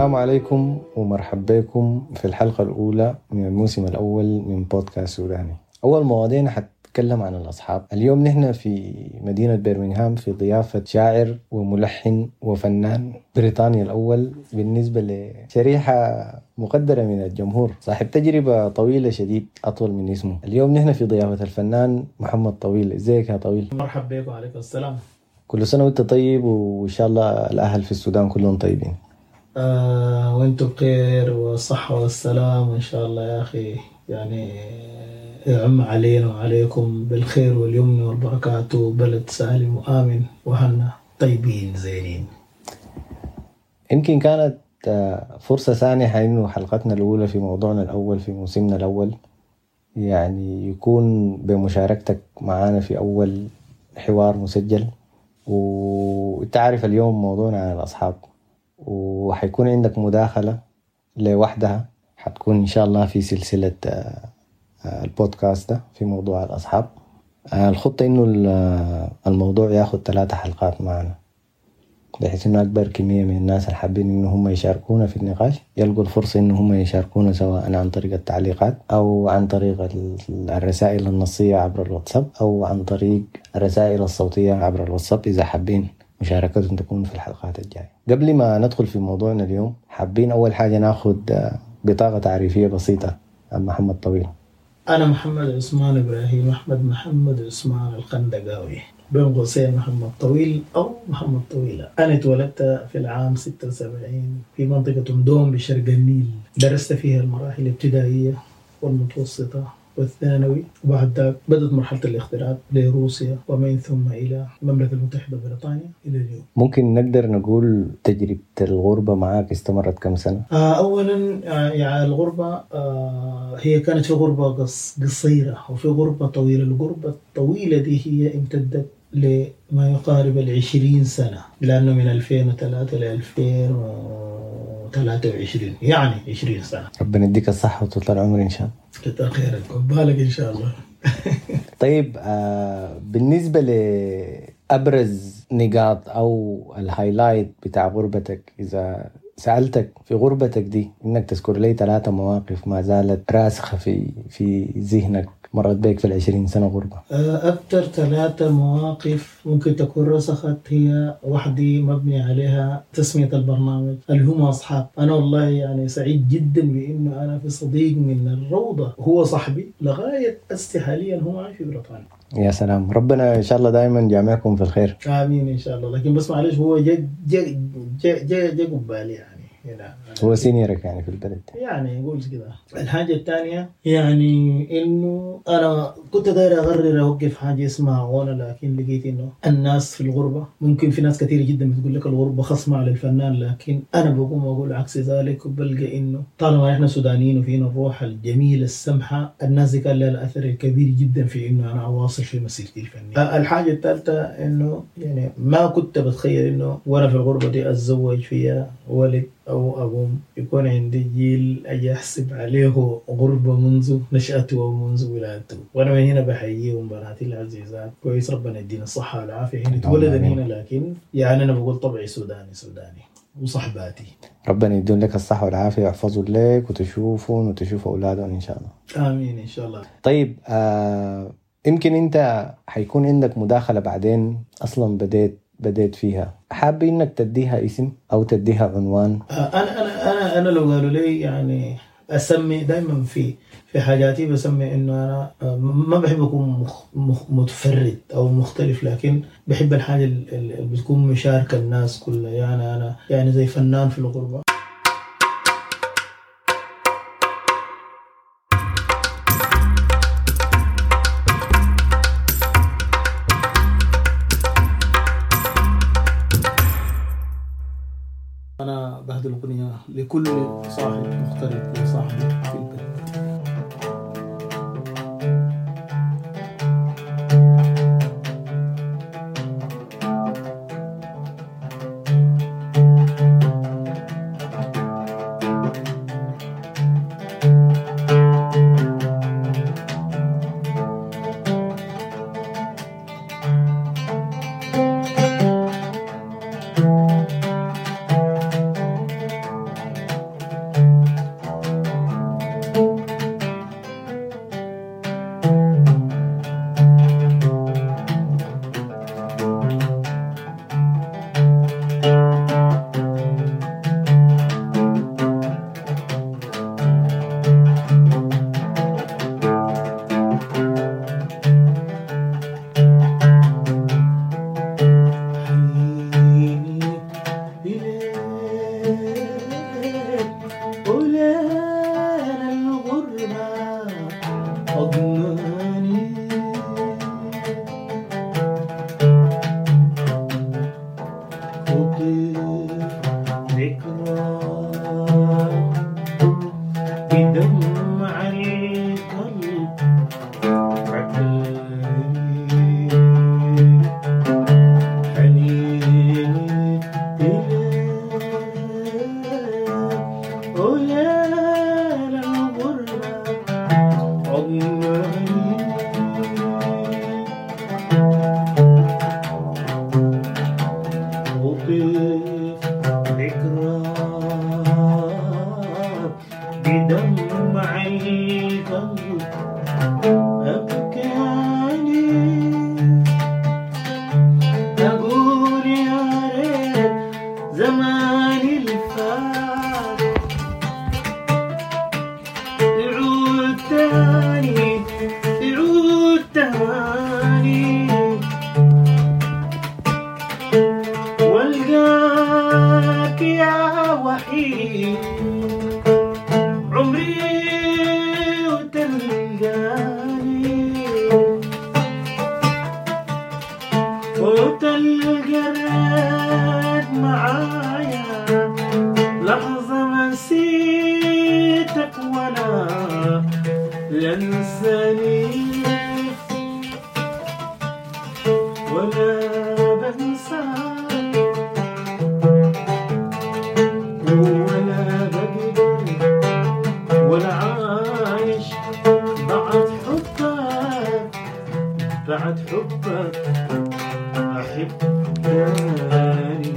السلام عليكم ومرحبا بكم في الحلقة الأولى من الموسم الأول من بودكاست سوداني. أول مواضيعنا حتكلم عن الأصحاب. اليوم نحن في مدينة برمنغهام في ضيافة شاعر وملحن وفنان بريطاني الأول بالنسبة لشريحة مقدرة من الجمهور. صاحب تجربة طويلة شديد أطول من اسمه. اليوم نحن في ضيافة الفنان محمد طويل. إزيك يا طويل؟ مرحبا بك وعليكم السلام. كل سنة وأنت طيب وإن شاء الله الأهل في السودان كلهم طيبين. آه وأنتم بخير والصحة والسلام وان شاء الله يا أخي. يعني يعم علينا وعليكم بالخير واليمن والبركات. وبلد سالم وآمن وهنا طيبين زينين. يمكن كانت آه، فرصة سانحة إنه حلقتنا الأولى في موضوعنا الأول في موسمنا الأول. يعني يكون بمشاركتك معانا في أول حوار مسجل. وتعرف اليوم موضوعنا عن الأصحاب. وحيكون عندك مداخلة لوحدها. حتكون إن شاء الله في سلسلة آه، آه، البودكاست ده في موضوع الأصحاب. آه، الخطة إنه ال- الموضوع ياخد ثلاثة حلقات معنا. بحيث إنه أكبر كمية من الناس اللي حابين إنه هم يشاركونا في النقاش يلقوا الفرصة إنه هم يشاركونا سواء عن طريق التعليقات أو عن طريق ال- الرسائل النصية عبر الواتساب أو عن طريق الرسائل الصوتية عبر الواتساب إذا حابين. مشاركتهم تكون في الحلقات الجاية. قبل ما ندخل في موضوعنا اليوم حابين أول حاجة ناخد آه، بطاقة تعريفية بسيطة. عن محمد طويل. أنا محمد عثمان إبراهيم أحمد محمد عثمان القندقاوي. بين قوسين محمد طويل أو محمد طويلة. أنا اتولدت في العام 76 في منطقة مدوم بشرق النيل. درست فيها المراحل الابتدائية والمتوسطة. والثانوي وبعد ذلك بدأت مرحلة الاغتراب لروسيا ومن ثم إلى المملكة المتحدة بريطانيا إلى اليوم ممكن نقدر نقول تجربة الغربة معاك استمرت كم سنة؟ آه، اولا آه، يعني الغربة آه، هي كانت في غربة قص- قصيرة وفي غربة طويلة الغربة الطويلة دي هي امتدت لما يقارب العشرين سنة لأنه من 2003 ل 2023 يعني 20 سنة. ربنا يديك الصحة وطول العمر إن شاء الله. كتر خيرك بالك إن شاء الله. طيب آه بالنسبة لأبرز نقاط أو الهايلايت بتاع غربتك إذا سألتك في غربتك دي إنك تذكر لي ثلاثة مواقف ما زالت راسخة في في ذهنك. مرت بك في العشرين سنة غربة آه، أكثر ثلاثة مواقف ممكن تكون رسخت هي وحدي مبني عليها تسمية البرنامج اللي هم أصحاب أنا والله يعني سعيد جدا بإنه أنا في صديق من الروضة هو صاحبي لغاية أستي حاليا هو معي في بريطانيا يا سلام ربنا إن شاء الله دائما جامعكم في الخير آمين إن شاء الله لكن بس معلش هو جا جا جا جا, جا قبالي يعني هنا هو senior ك يعني في البلد. يعني نقول كده الحاجة الثانية يعني إنه أنا كنت داير اقرر اوقف حاجة اسمها غنى لكن لقيت إنه الناس في الغربة ممكن في ناس كثير جدا بتقول لك الغربة خصما على الفنان لكن أنا بقوم أقول عكس ذلك وبلقى إنه طالما إحنا سودانيين وفينا الروح الجميلة السمحة الناس دي كان لها الأثر الكبير جدا في إنه أنا أواصل في مسيرتي الفنية. آه، الحاجة الثالثة إنه يعني ما كنت بتخيل إنه وأنا في الغربة دي أتزوج فيها ولد أو اقوم يكون عندي جيل أجي احسب عليه غربة منذ نشأته ومنذ ولادته. وأنا من هنا بحييهم بناتي العزيزات. كويس ربنا يدينا الصحة والعافية. هنا اتولد آمين. هنا لكن يعني أنا بقول طبعي سوداني سوداني. وصحباتي. ربنا يدون لك الصحة والعافية ويحفظوا لك وتشوفهم وتشوف أولادهم إن شاء الله. آمين إن شاء الله. طيب آه يمكن أنت حيكون عندك مداخلة بعدين؟ أصلا بديت بديت فيها. حابب إنك تديها اسم أو تديها عنوان؟ آه، أنا أنا أنا أنا لو قالوا لي يعني أسمي دائما في في حاجاتي بسمي إنه أنا آه، ما بحب أكون مخ مخ متفرد أو مختلف لكن بحب الحاجة ال- ال- اللي بتكون مشاركة الناس كلها. يعني أنا يعني زي فنان في الغربة. بهدي الاغنيه لكل صاحب مغترب وصاحبي صوت الجراد معايا. لحظة نسيتك وأنا لنساني ولا بنساك ولا بقدر ولا عايش بعد حبك. بعد حبك. I Pani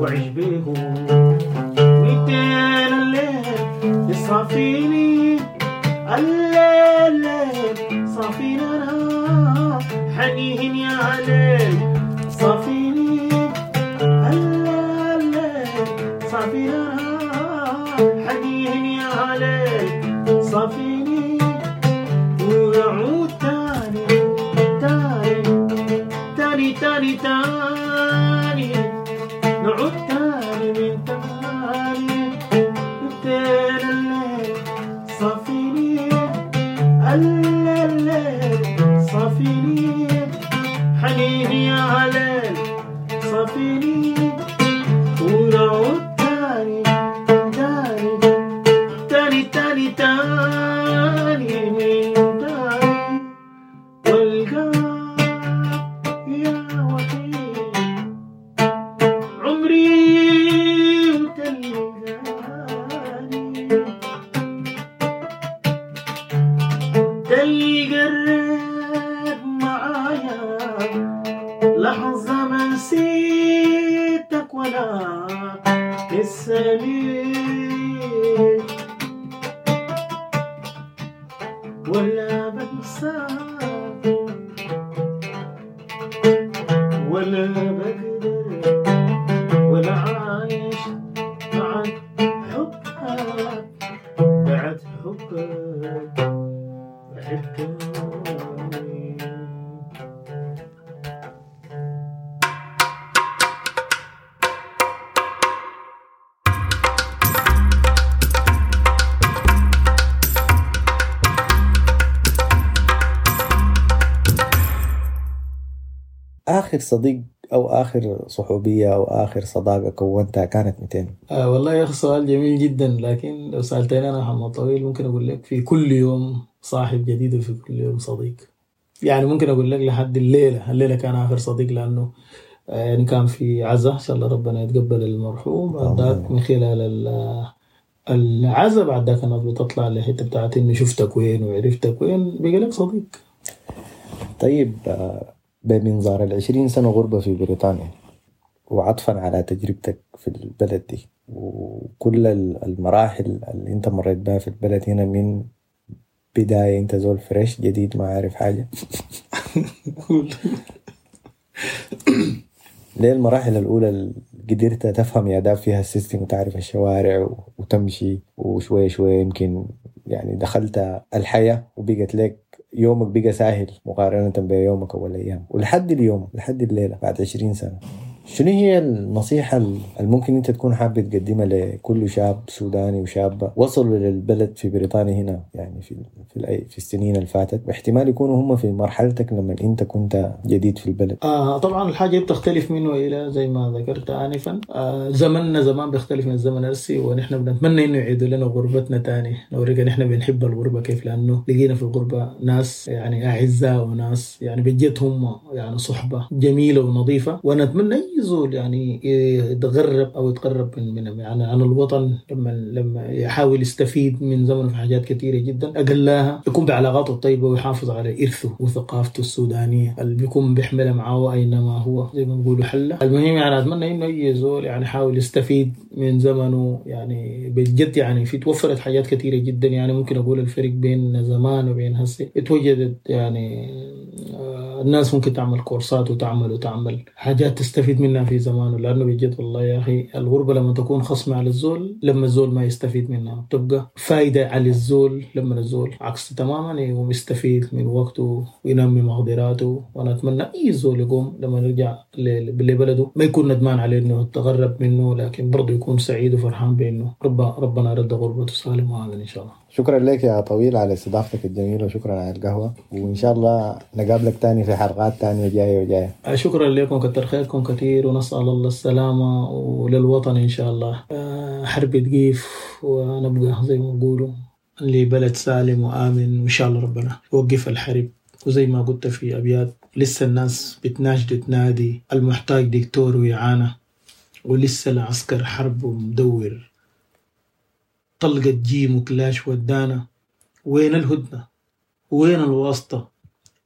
وعيش بيهم. ميتين الليل يصافيني. الليل صافينا أنا. حنيهن يا ليل صافيني. الليل صافينا أنا. حنيهن يا ليل صافيني. ويعود تاني تاني تاني تاني, تاني. نعد آخر صديق أو آخر صحوبية أو آخر صداقة كونتها كانت 200 آه والله يا أخي سؤال جميل جدا لكن لو سألتني أنا محمد طويل ممكن أقول لك في كل يوم صاحب جديد وفي كل يوم صديق. يعني ممكن أقول لك لحد الليلة الليلة كان آخر صديق لأنه يعني كان في عزا إن شاء الله ربنا يتقبل المرحوم بعد ذاك من خلال ال- العزا بعد ذاك الناس بتطلع للحته بتاعت إني شفتك وين وعرفتك وين بقى لك صديق. طيب آه، بمنظار العشرين سنة غربة في بريطانيا وعطفا على تجربتك في البلد دي. وكل ال- المراحل اللي انت مريت بها في البلد هنا من بداية انت زول fresh جديد ما عارف حاجة. للمراحل الأولى اللي قدرت تفهم يا داب فيها ال system وتعرف الشوارع وتمشي وشوية شوية يمكن يعني دخلت الحياة وبقت لك يومك بقى سهل مقارنة بيومك أول أيام ولحد اليوم لحد الليلة بعد عشرين سنة. شنو هي النصيحة اللي ممكن أنت تكون حابب تقدمها لكل شاب سوداني وشابة وصلوا للبلد في بريطانيا هنا؟ يعني في في, في السنين اللي فاتت. واحتمال يكونوا هم في مرحلتك لما أنت كنت جديد في البلد. آه طبعا الحاجة بتختلف منه إلى زي ما ذكرت آنفا. آه زمننا زمان بيختلف من الزمن الأرسي ونحن بنتمنى إنه يعيدوا لنا غربتنا تاني. نوريك نحن بنحب الغربة كيف؟ لأنه لقينا في الغربة ناس يعني أعزاء وناس يعني بجد هم يعني صحبة جميلة ونظيفة. ونتمنى أي زول يعني يتغرب أو يتقرب من, من يعني عن الوطن لما لما يحاول يستفيد من زمنه في حاجات كثيرة جدا أقلها يكون بعلاقاته الطيبة ويحافظ على إرثه وثقافته السودانية. اللي بيكون بيحملها معه أينما هو زي ما بيقولوا حلة. المهم يعني أتمنى إنه أي زول يعني يحاول يستفيد من زمنه. يعني بجد يعني في توفرت حاجات كثيرة جدا. يعني ممكن أقول الفرق بين زمان وبين هسه. اتوجدت يعني آه، الناس ممكن تعمل كورسات وتعمل وتعمل حاجات تستفيد منها في زمانه لأنه بجد والله يا أخي الغربة لما تكون خصمة على الزول لما الزول ما يستفيد منها. تبقى فايدة على الزول لما الزول عكس تماما يقوم يستفيد من وقته وينمي مقدراته. وأنا أتمنى أي زول يقوم لما يرجع لبلده. ما يكون ندمان عليه إنه تغرب منه لكن برضه يكون سعيد وفرحان بأنه رب ربنا رد غربته سالم وآمن إن شاء الله. شكرا لك يا طويل على استضافتك الجميلة وشكرا على القهوة. وإن شاء الله نقابلك تاني في حلقات تانية جاية وجاية. شكرا لكم كتر خيركم كثير. ونسأل الله السلامة وللوطن إن شاء الله. آه، حرب تقيف ونبقى زي ما بيقولوا لبلد سالم وآمن وإن شاء الله ربنا يوقف الحرب. وزي ما قلت في أبيات لسه الناس بتناشد تنادي المحتاج دكتور وإعانة ولسه العسكر حرب ومدور. طلقة جيم وكلاش ودانا وين الهدنة؟ وين الواسطة؟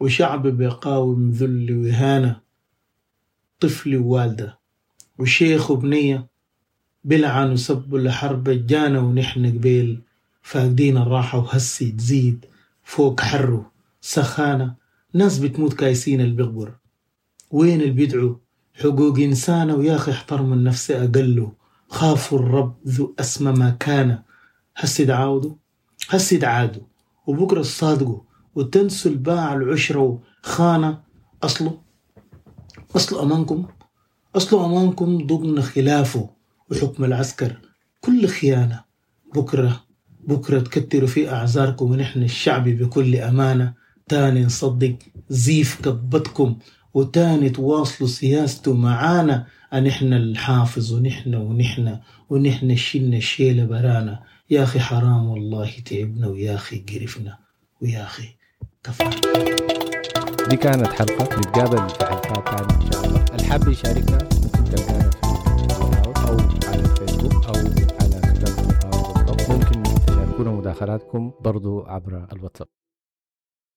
وشعب بيقاوم ذل وإهانة طفل ووالدة وشيخ وبنية بلعن وسبوا لحرب الجانا ونحن قبيل فاقدين الراحة وهسي تزيد فوق حره سخانة ناس بتموت كايسين اللي بيغبر وين اللي بيدعوا حقوق إنسانة ويا أخي احترموا النفس أقله خافوا الرب ذو أسمى ما كان. هسي تعاودوا هسي تعادوا وبكرة الصادقوا وتنسوا الباع العشرة وخانة. أصله أصله أمانكم أصله أمانكم ضمن خلافه وحكم العسكر. كل خيانة بكرة بكرة تكتروا في أعذاركم ونحن الشعب بكل أمانة. تاني نصدق زيف كبتكم وتاني تواصلوا سياسته معانا. أن إحنا الحافظ ونحن ونحن ونحن شلنا الشيلة برانا. يا أخي حرام والله تعبنا ويا أخي قرفنا ويا أخي كفانا دي كانت حلقة نتقابل في حلقات تانية إن شاء الله. الحاب يشاركنا ممكن تلقانا في أو على الفيسبوك أو على ممكن تشاركونا مداخلاتكم برضو عبر الواتساب.